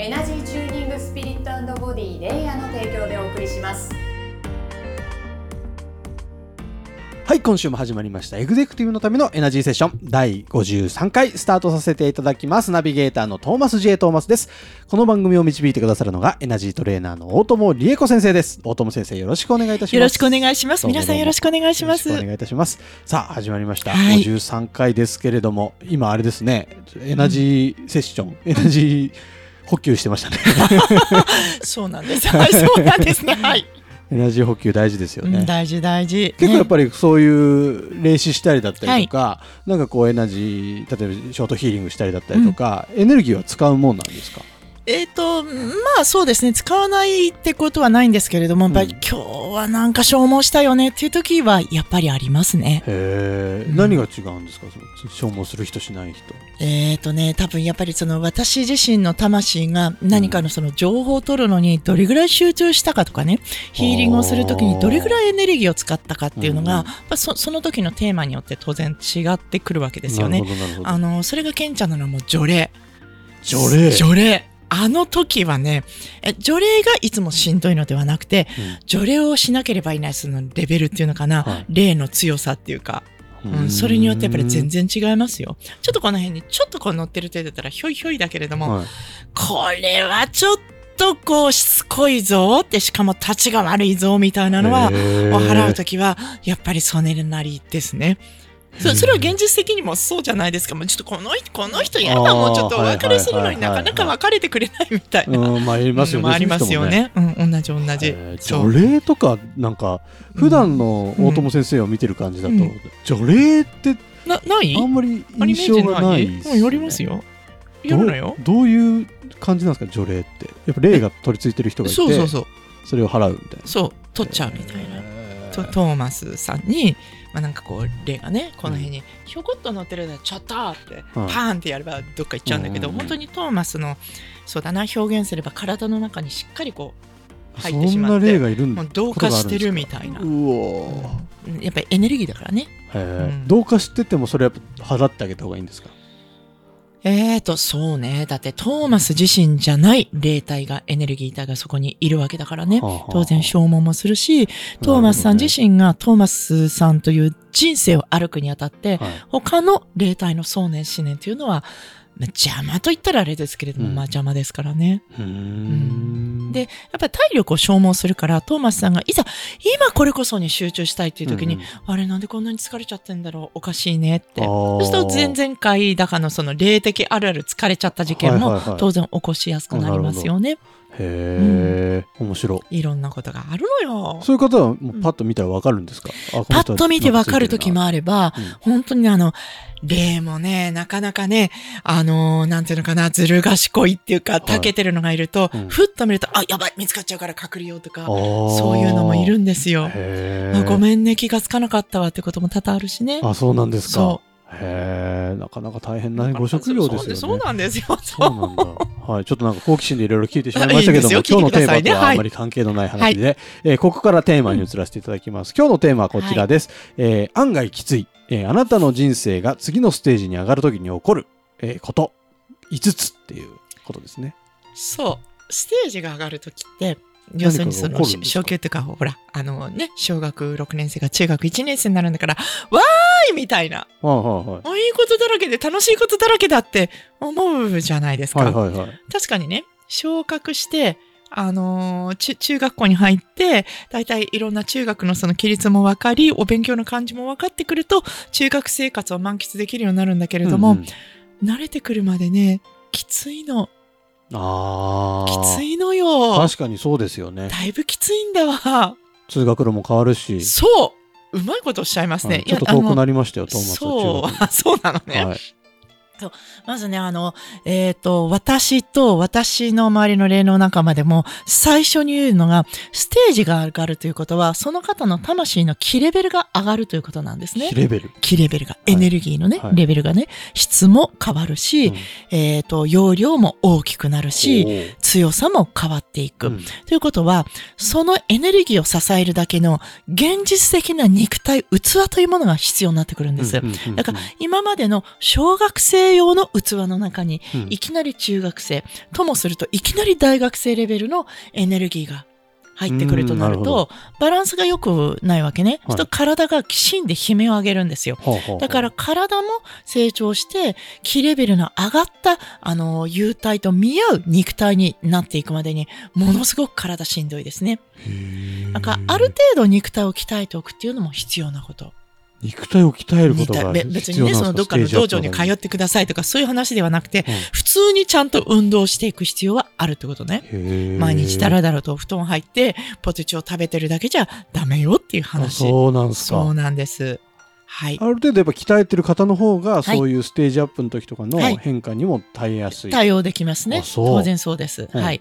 エナジーチューニングスピリットボディレイヤーの提供でお送りしますはい、今週も始まりました。エグゼクティブのためのエナジーセッション第53回スタートさせていただきます。ナビゲーターのトーマス J. トーマスです。この番組を導いてくださるのがエナジートレーナーの大友理恵子先生です。大友先生よろしくお願いいたします。よろしくお願いします。皆さんよろしくお願いします。よろしくお願いいたします。さあ、始まりました。はい53回ですけれども、今あれですね、エナジーセッション、エナジー補給してましたね。そうなんです。はい、そうなんですね。はい。エナジー補給大事ですよね。うん大事大事。結構やっり、ぱりそういう練習したりだったりとか、なんかこうエナジー例えばショートヒーリングしたりだったりとか、エネルギーは使うもんなんですか？えっ、と、まあそうですね。使わないってことはないんですけれども、やっぱりうん今日はなんか消耗したよねっていう時はやっぱりありますね。へえ、うん何が違うんですか？その消耗する人しない人えっ、とね、多分やっぱりその私自身の魂が何かのその情報を取るのにどれぐらい集中したかとかね、ヒーリングをするときにどれぐらいエネルギーを使ったかっていうのが、うんやっぱそその時のテーマによって当然違ってくるわけですよねな。るほどなるほどあの、それが顕著なのはもう除霊。除霊除霊。あの時はね、え除霊がいつもしんどいのではなくて、除霊をしなければいないそのレベルっていうのかな、はい。霊の強さっていうか、ううん、それによってやっぱり全然違いますよ。ちょっとこの辺にちょっとこう乗ってる程度だったらひょいひょいだけれども、はい。これはちょっとこうしつこいぞって、しかも立ちが悪いぞみたいなのは、を払うときは、やっぱりソネルなりですね。そそれは現実的にもそうじゃないですか。もうちょっとこの人、この人やだ、もうちょっとお別れするのになかなか別れてくれないみたいな。うんまあありますよね、うんありますよね。うん、同じ同じ。除霊とかなんか普段の大友先生を見てる感じだと、うん除霊ってな、ない？あんまり印象がないいですうん、やりますよ。やるのよ。どういう感じなんですか除霊って？やっぱ霊が取り付いてる人がいてそうそうそう。それを払うみたいなそう、取っちゃうみたいな。とトーマスさんに、まあ、なんかこう霊がねこの辺にひょこっと乗ってる間ちょっとってパーンってやればどっか行っちゃうんだけど、本当にトーマスのそうだな表現すれば体の中にしっかりこ入ってしまって霊がいるんだ。うもう同化してるみたいな、うんやっぱりエネルギーだからね。同化しててもそれやっぱ払ってあげた方がいいんですか？えーとそうね。だってトーマス自身じゃない霊体がエネルギー体がそこにいるわけだからね。はあはあ当然消耗もするしトーマスさん自身がトーマスさんという人生を歩くにあたってはい。他の霊体の想念思念というのは、まあ邪魔と言ったらあれですけれども、うん。まあ邪魔ですからね。うーん。で、やっぱり体力を消耗するから、トーマスさんがいざ、今これこそに集中したいっていう時に、うんうん。あれなんでこんなに疲れちゃってんだろうおかしいねって。そうすると前々回だかのその霊的あるある疲れちゃった事件もはいはいはい。当然起こしやすくなりますよね。へえ、面白。いいろんなことがあるのよ。そういう方はもうパッと見たらわかるんですか、あこのパッと見てわかる時もあれば、うん本当にあの、霊もね、なかなかね、あのーなんていうのかな、ずる賢いっていうか、長けてるのがいると、うん。ふっと見ると、あ、やばい、見つかっちゃうから隠れようとか、そそういうのもいるんですよ。へあごんめんね、気がつかなかったわってことも多々あるしね。あそうなんですか。そへえなかなか大変なご職業ですよねそうなんですよ。そうなんだ。はい。ちょっとなんか好奇心でいろいろ聞いてしまいましたけども、いいですよ今日のテーマとはあまり関係のない話で、えーここからテーマに移らせていただきます。今日のテーマはこちらです。えー案外きつい、えーあなたの人生が次のステージに上がるときに起こる、えーこと、5つっていうことですね。そう。ステージが上がるときって、要するにその何かが起こるんですか？小級っていうか、ほら、あのね、小学6年生が中学1年生になるんだから、わーいみたいな。はいはいあいいことだらけで楽しいことだらけだって思うじゃないですか。はい。はいはいはい。確かにね、昇格して、あのー中中学校に入って、だいたいいろんな中学のその規律も分かり、お勉強の感じも分かってくると、中学生活を満喫できるようになるんだけれども、うんうん慣れてくるまでね、きついの。ああ。きついのよ。確かにそうですよね。だいぶきついんだわ。通学路も変わるし、そううまいことおっしゃいますね。はいちょっと遠くなりりましたよ、トーマスそうはあそうなのね。はい。まずね、あの、えっ、と、私と私の周りの霊能仲間でも、最初に言うのが、ステージが上がるということは、その方の魂の気レベルが上がるということなんですねキ。レベル。気レベルが、エネルギーのね、はいレベルがね、質も変わるし、うんえっ、と、容量も大きくなるし、強さも変わっていく。うんということは、そのエネルギーを支えるだけの現実的な肉体、器というものが必要になってくるんです。うんうんうんだから、今までの小学生用の器の中に、うんいきなり中学生、ともするといきなり大学生レベルのエネルギーが入ってくるとなると、バランスが良くないわけね。はい体がきちんで悲鳴を上げるんですよ。ほうほうほうだから体も成長して、気レベルの上がった、あの、幽体と見合う肉体になっていくまでに、ものすごく体しんどいですね。へーだから、ある程度肉体を鍛えておくっていうのも必要なこと。肉体を鍛えることがべ別にね、そのどっかの道場に通ってくださいとか、そういう話ではなくて、うん普通にちゃんと運動していく必要はあるってことね。毎日だらだらとお布団入って、ポテチを食べてるだけじゃダメよっていうあ話。そうなんですかそうなんです。はいあ。る程度やっぱ鍛えてる方の方が、いそういうステージアップの時とかのはい変化にも耐えやすい。対応できますね。当然そうです。うんはい。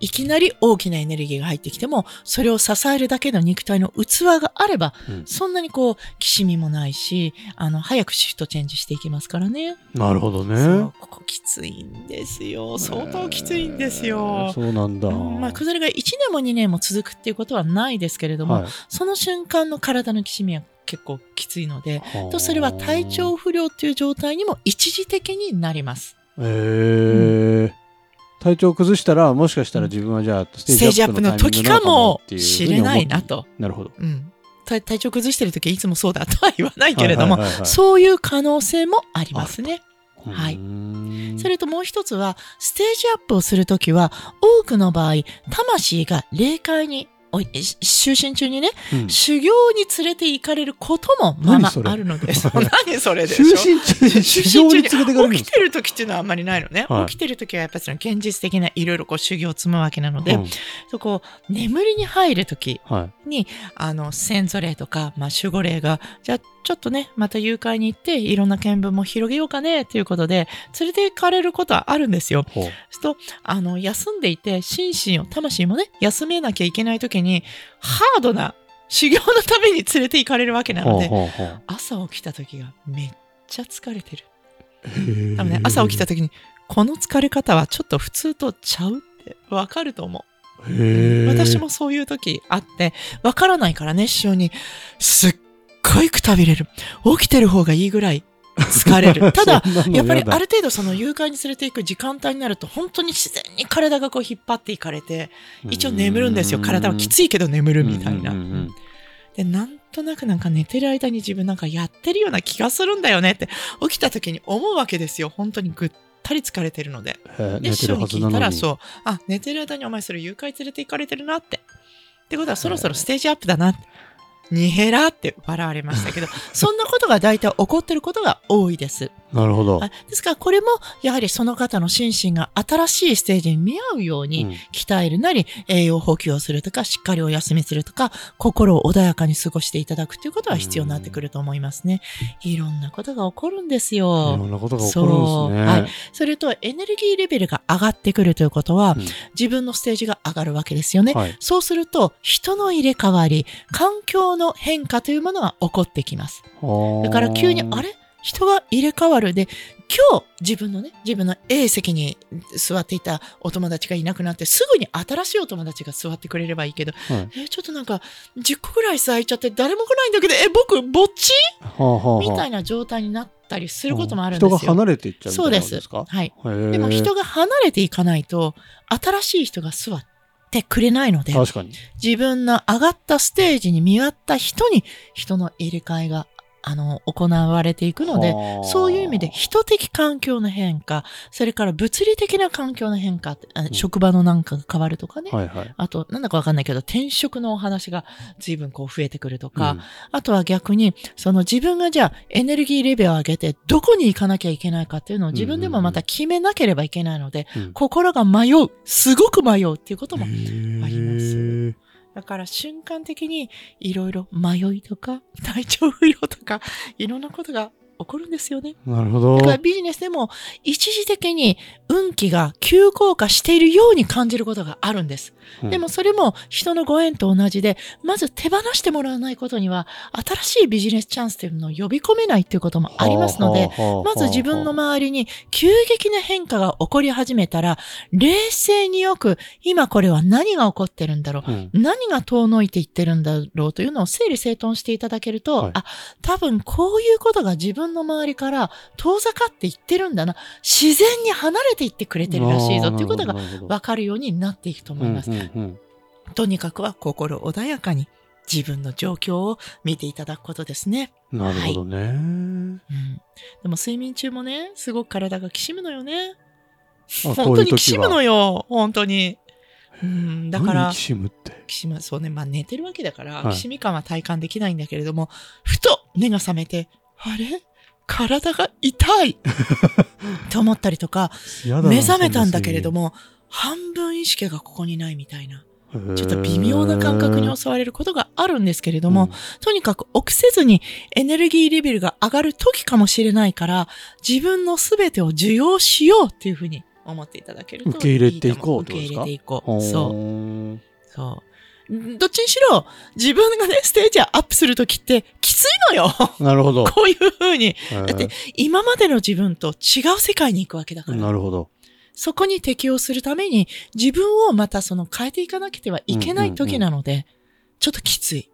いきなり大きなエネルギーが入ってきても、それを支えるだけの肉体の器があれば、うんそんなにこう、きしみもないし、あの、早くシフトチェンジしていきますからね。なるほどね。ここきついんですよ。相当きついんですよ。そうなんだ。うんまあ、崩れが1年も2年も続くっていうことはないですけれども、はいその瞬間の体のきしみは結構きついので、はあとそれは体調不良っていう状態にも一時的になります。えー体調崩したら、もしかしたら自分はじゃあ、スステージアップの時かもしれないな。と。なるほど。うん。体体調崩してる時はいつもそうだとは言わないけれども、はいはいはいはいそういう可能性もありますね。はいそれともう一つは、ステージアップをするときは、多くの場合、魂が霊界に、就寝中にね、うん。修行に連れて行かれることもまあまああるので、何それでしょ？就寝中に修行に連れてかれる起きてる時っていうのはあんまりないのね。はい。起きてる時はやっぱりその現実的ないろいろこう修行を積むわけなので、うん。そこ眠りに入る時はい。に、あの、先祖霊とか、まあ、守護霊が、じゃあ、ちょっとね、また誘拐に行って、いろんな見聞も広げようかね、ということで、連れて行かれることはあるんですよ。すると、あの、休んでいて、心身を、魂もね、休めなきゃいけない時に、ハードな修行のために連れて行かれるわけなので、ほうほう朝起きた時がめっちゃ疲れてる。多分ね、朝起きた時に、この疲れ方はちょっと普通とちゃうってわかると思う。私もそういう時あって、わからないからね、師匠に、すっごいくたびれる。起きてる方がいいぐらい疲れる。ただ、やっぱりだある程度その誘拐に連れて行く時間帯になると、本当に自然に体がこう引っ張っていかれて、一応眠るんですよ。体はきついけど眠るみたいな。で、なんとなくなんか寝てる間に自分なんかやってるような気がするんだよねって、起きた時に思うわけですよ。本当にぐったり疲れてるので。で、師匠に聞いたらそう、あ、寝てる間にお前それ誘拐連れて行かれてるなって。ってことはそろそろステージアップだな。にへらって笑われましたけど、そんなことが大体起こってることが多いです。なるほど。あですからこれもやはりその方の心身が新しいステージに見合うようにうん鍛えるなり、栄養補給をするとか、しっかりお休みするとか、心を穏やかに過ごしていただくということは必要になってくると思いますね。いろんなことが起こるんですいろよ。んなことが起こるんですね。はいそれとエネルギーレベルが上がってくるということは、うん自分のステージが上がるわけですよね。はいそうすると、人の入れ替わり、環境の変化というものが起こってきます。だから急に、あれ？人が入れ替わるで、今日自分のね、自分の A 席に座っていたお友達がいなくなって、すぐに新しいお友達が座ってくれればいいけど、はいえ、ちょっとなんか、10個ぐらい座いちゃって誰も来ないんだけど、え、僕、ぼっち？はあはあはあみたいな状態になったりすることもあるんですよ。人が離れていっちゃうそうです。はい。でも人が離れていかないと、新しい人が座ってくれないので。自分の上がったステージに見合った人に人の入れ替えが、あの、行われていくので、はあ。そういう意味で人的環境の変化、それから物理的な環境の変化、あん。職場のなんかが変わるとかね。はいはい。あと、なんだかわかんないけど、転職のお話が随分こう増えてくるとか、うん。あとは逆に、その自分がじゃあエネルギーレベルを上げて、どこに行かなきゃいけないかっていうのを自分でもまた決めなければいけないので、うん。心が迷う、すごく迷うっていうこともありますだから瞬間的にいろいろ迷いとか 体調不良とかいろんなことが起こるんですよね。なるほどだ。からビジネスでも一時的に運気が急降下しているように感じることがあるんです。うんでもそれも人のご縁と同じで、まず手放してもらわないことには、新しいビジネスチャンスというのを呼び込めないということもありますので、まず自分の周りに急激な変化が起こり始めたら、冷静によく、今これは何が起こってるんだろう。うん何が遠のいていってるんだろうというのを整理整頓していただけると、はいあ、多分こういうことが自分の周りから遠ざかっていってるんだな。自然に離れていってくれてるらしいぞということが分かるようになっていくと思います。うんうんうんとにかくは心穏やかに自分の状況を見ていただくことですね。なるほどね。うん、でも睡眠中もね、すごく体がきしむのよね。あ本当にきしむのよ。よ、本当に。うん、だから何、きしむって？きしむ、そうね、まあ寝てるわけだから、はいきしみ感は体感できないんだけれども、ふと目が覚めて、あれ？体が痛い。と思ったりとか、目覚めたんだけれども、半分意識がここにないみたいな、ちょっと微妙な感覚に襲われることがあるんですけれども、うん。とにかく臆せずにエネルギーレベルが上がる時かもしれないから、自分の全てを受容しようっていうふうに思っていただけると受け入れていこうってことですか？受け入れていこほう。そう。ー。そう。んどっちにしろ、自分がね、ステージアップするときって、きついのよ。なるほど。こういう風に。だだって、今までの自分と違う世界に行くわけだから。なるほど。そこに適応するために、自分をまたその変えていかなければいけない時なので、ちょっときつい。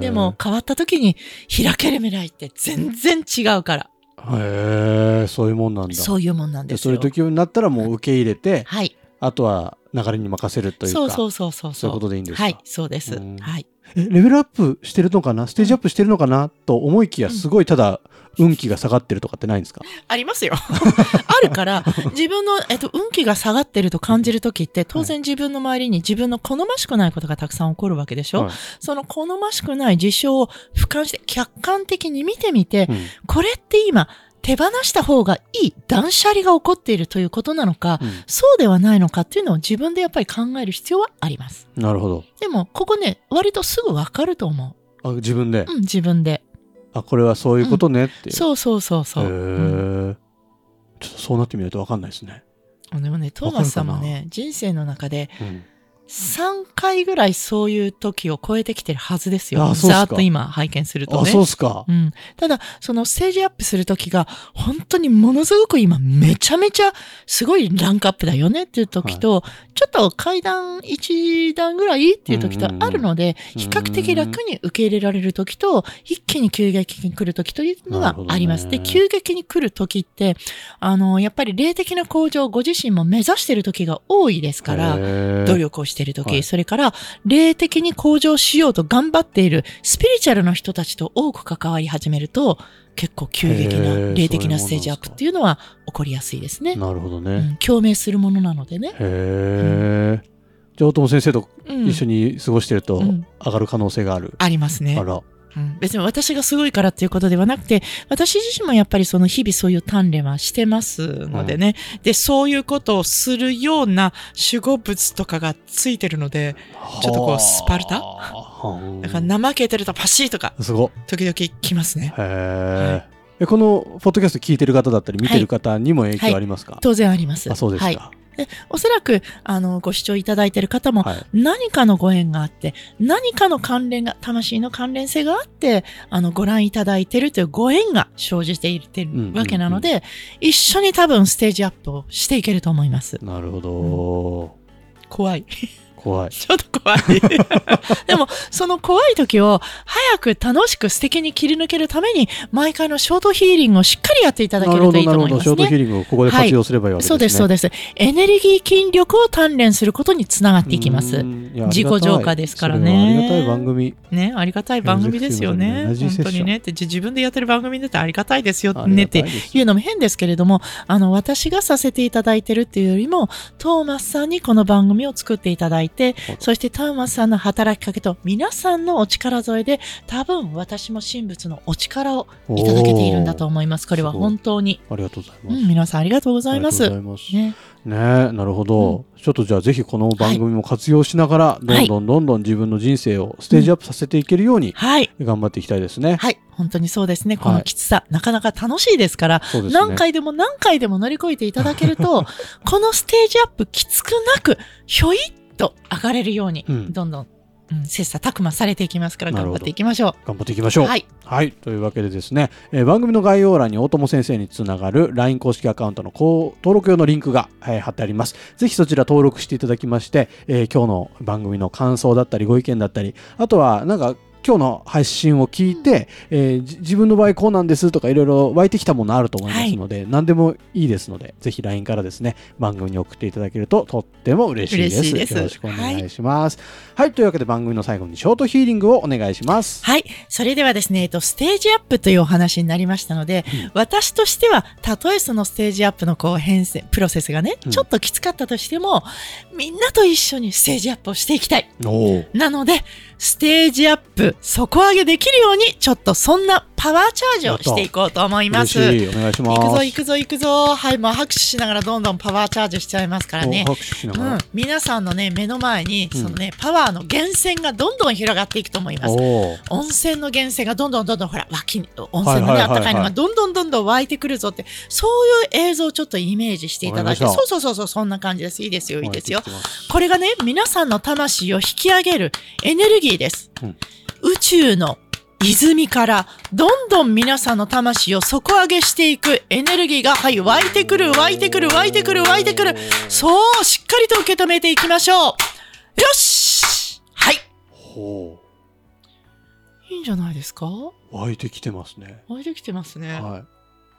でも、、変わった時に、開ける未来って全然違うから。へえ、そういうもんなんだ。そういうもんなんでそうい。う時になったらもう受け入れて、はい。あとは流れに任せるというか。そうそうそうそう。そういうことでいいんですか？はい、そうです。うんはい。えレベルアップしてるのかな？ステージアップしてるのかな、と思いきや、うんすごいただ、運気が下がってるとかってないんですか？ありますよ。あるから、自分の、えっと、運気が下がってると感じるときって、当然自分の周りに自分の好ましくないことがたくさん起こるわけでしょ、はいその好ましくない事象を俯瞰して客観的に見てみて、うんこれって今、手放した方がいい断捨離が起こっているということなのか、うんそうではないのかっていうのを自分でやっぱり考える必要はあります。なるほど。でも、ここね、割とすぐわかると思あ自分で、う。うん、自分で。あ、これはそういうことねっていう。そうそうそうそう。へうんーちょっとそうなってみないと分かんないですね。でもね、トーマスさんもね、人生の中でうん3回ぐらいそういう時を超えてきてるはずですよ。ざーっと今拝見するとあ、ね。そうっすか。うん。ただ、そのステージアップする時が、本当にものすごく今、めちゃめちゃ、すごいランクアップだよねっていう時と、ちょっと階段1段ぐらいっていう時とあるので、うん比較的楽に受け入れられる時と、一気に急激に来る時というのがあります。ねで、急激に来る時って、あの、やっぱり霊的な向上をご自身も目指してる時が多いですから、努力をしている時、はいそれから霊的に向上しようと頑張っているスピリチュアルの人たちと多く関わり始めると結構急激へなー霊的なステージアップっていうのは起こりやすいですね。なるほどうね。ん、共鳴するものなのでね。へえ。じゃあ、大友先生とうん一緒に過ごしてるとうん上がる可能性がある。ありますねあ。ら。うん別に私がすごいからっていうことではなくて、私自身もやっぱりその日々そういう鍛錬はしてますのでね。で、そういうことをするような守護物とかがついてるので、ちょっとこうスパルタ？はあだから怠けてるとパシーとか、すごっ。時々来ますね。へえ。えこのポッドキャスト聞いてる方だったり見てる方にも影響ありますか、当然あります。あそうですはい。か。でおそらく、あの、ご視聴いただいている方も、はい。何かのご縁があって、何かの関連が、魂の関連性があって、あの、ご覧いただいているというご縁が生じているうんうんわけなので、一緒に多分ステージアップをしていけると思います。なるほど。怖い。怖い。ちょっと怖い。でも、その怖い時を早く楽しく素敵に切り抜けるために、毎回のショートヒーリングをしっかりやっていただけるといい。と思いますね。ショートヒーリングをここで活用すればいいわけですね。そうです、そうです。エネルギー筋力を鍛錬することにつながっていきます。自己浄化ですからねありがたい番組。ね、ありがたい番組ですよね。本当にね。ってじ自分でやってる番組だってありがたいですよねっていうのも変ですけれども、あの、私がさせていただいてるっていうよりも、トーマスさんにこの番組を作っていただいてほど、そしてトーマスさんの働きかけと皆さんのお力添えで、多分私も神仏のお力をいただけているんだと思います。これは本当に。ありがとうございます。うん、皆さんありがとうございます。ありがとうございます。ね。ねえなるほど、ちょっとじゃあぜひこの番組も活用しながら、どんどんどんどん自分の人生をステージアップさせていけるようにはい。頑張っていきたいですね。はい。本当にそうですね。こはいのきつさ、なかなか楽しいですから、ね。何回でも何回でも乗り越えていただけると、このステージアップきつくなく、ひょいっと上がれるように、うんどんどん、うん、切磋琢磨されていきますから、頑張っていきましょ頑張っていきましょう。う。はい。はい。というわけでですね、えー番組の概要欄に大友先生につながる LINE 公式アカウントの登録用のリンクが、えー貼ってあります。ぜひそちら登録していただきまして、えー今日の番組の感想だったりご意見だったり、あとはなんか今日の配信を聞いて、えーじ自分の場合こうなんですとかいろいろ湧いてきたものあると思いますので、何でもいいですので、ぜひ LINE からですね、番組に送っていただけるととっても嬉しいです。ですよろしくお願いします。はい、というわけで番組の最後にショートヒーリングをお願いします。はい。それではですね、えっと、ステージアップというお話になりましたので、うん私としては、たとえそのステージアップのこう変遷、プロセスがね、うんちょっときつかったとしても、みんなと一緒にステージアップをしていきたい。なので、ステージアップ、底上げできるように、ちょっとそんなパワーチャージをしていこうと思います。いお願いします。行くぞ行くぞ行くぞ。はい、もう拍手しながらどんどんパワーチャージしちゃいますからねお。拍手しなうがら。ん、皆さんのね、目の前に、うんそのね、パワーの源泉がどんどん広がっていくと思います。温泉の源泉がどんどんどんどんほら湧き温泉のね、あったかいのがどんどんどんどん湧いてくるぞってそういう映像をちょっとイメージしていただいてそうそうそうそうそんな感じですいいですよいいですよこれがね皆さんの魂を引き上げるエネルギーです、うん宇宙の泉からどんどん皆さんの魂を底上げしていくエネルギーがはい湧いてくる湧いてくる湧いてくる湧いてくるそうしっかりと受け止めていきましょうよしはいほいいんじゃないですか？う。湧いてきてますね。湧いてきてますね。は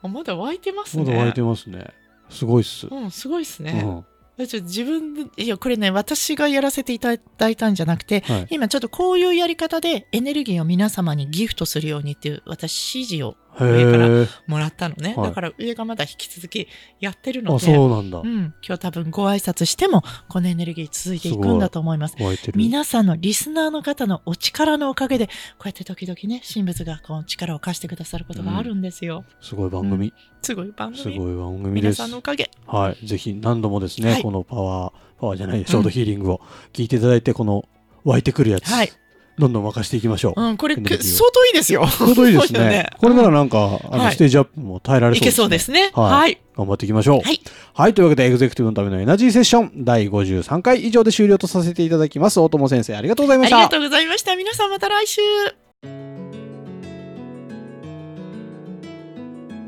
あまだ湧いてますい。ね。まだ湧いてますね。すごいっす。うん、すごいですね。うん。自分で、いや、これね、私がやらせていただいたんじゃなくて、はい。今ちょっとこういうやり方でエネルギーを皆様にギフトするようにっていう、私指示をへ上からえ。もらったのね。はいだから上がまだ引き続きやってるのあ、で、そうなんだう。ん、今日多分ご挨拶しても、このエネルギー続いていくんだと思います。皆さんのリスナーの方のお力のおかげで、こうやって時々ね、神仏がこう力を貸してくださることがあるんですよ。すごい番組。すごい番組。すごい番組皆ですさんのおかげ。はい。ぜひ何度もですね、はいこのパワー、パワーじゃない、ショートヒーリングを聞いていただいて、この湧いてくるやつ、はい。どんどん沸かしていきましょう。うん、これ、相当いいですよ。ちょうどいいですね。これならなんか、あの、はいステージアップも耐えられそうです、ね。いけそうですね。はいはい。頑張っていきましょう。はい。はい。というわけで、エグゼクティブのためのエナジーセッション、第53回以上で終了とさせていただきます。大友先生、ありがとうございました。ありがとうございました。皆さんまた来週。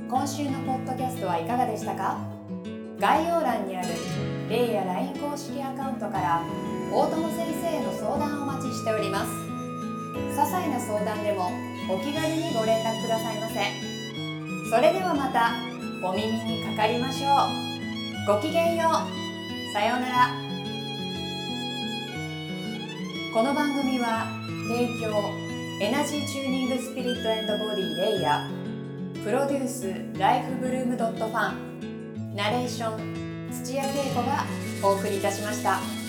今週のポッドキャストはいかがでしたか？概要欄にあるレイや LINE 公式アカウントから大友先生への相談をお待ちしております些細な相談でもお気軽にご連絡くださいませ。それではまたお耳にかかりましょう。ごきげんよう。さようなら。この番組は提供エナジーチューニングスピリットボディレイヤー。プロデュースライフブルームドットファン。ナレーション土屋恵子がお送りいたしました。